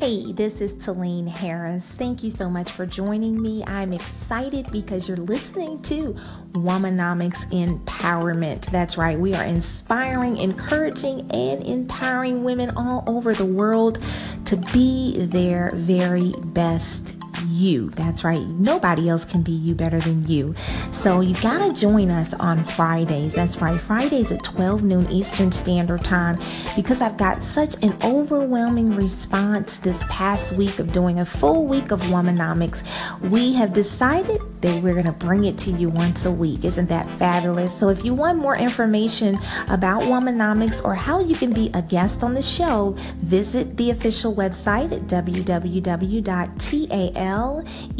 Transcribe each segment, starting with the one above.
Hey, this is Talein Harris. Thank you so much for joining me. I'm excited because you're listening to Womanomics Empowerment. That's right, we are inspiring, encouraging, and empowering women all over the world to be their very best you. That's right. Nobody else can be you better than you. So you got to join us on Fridays. That's right. Fridays at 12 noon Eastern Standard Time because I've got such an overwhelming response this past week of doing a full week of Womanomics. We have decided that we're going to bring it to you once a week. Isn't that fabulous? So if you want more information about Womanomics or how you can be a guest on the show, visit the official website at www.tal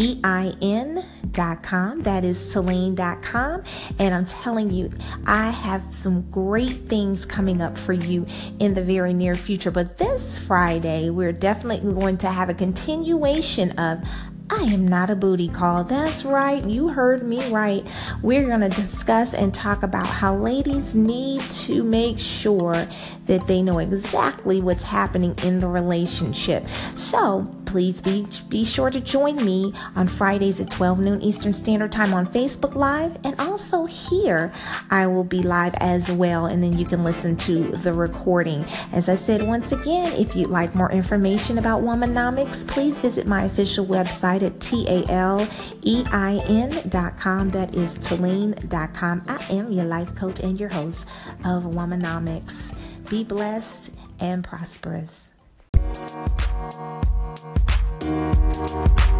L-E-I-N.com. That is Talein.com. And I'm telling you, I have some great things coming up for you in the very near future. But this Friday, we're definitely going to have a continuation of I am not a booty call. That's right. You heard me right. We're going to discuss and talk about how ladies need to make sure that they know exactly what's happening in the relationship. So, please be be sure to join me on Fridays at 12 noon Eastern Standard Time on Facebook Live and also here I will be live as well and then you can listen to the recording. As I said once again, if you'd like more information about Womanomics, please visit my official website at T-A-L-E-I-N.com. That is Talein.com. I am your life coach and your host of Womanomics. Be blessed and prosperous. Thank you.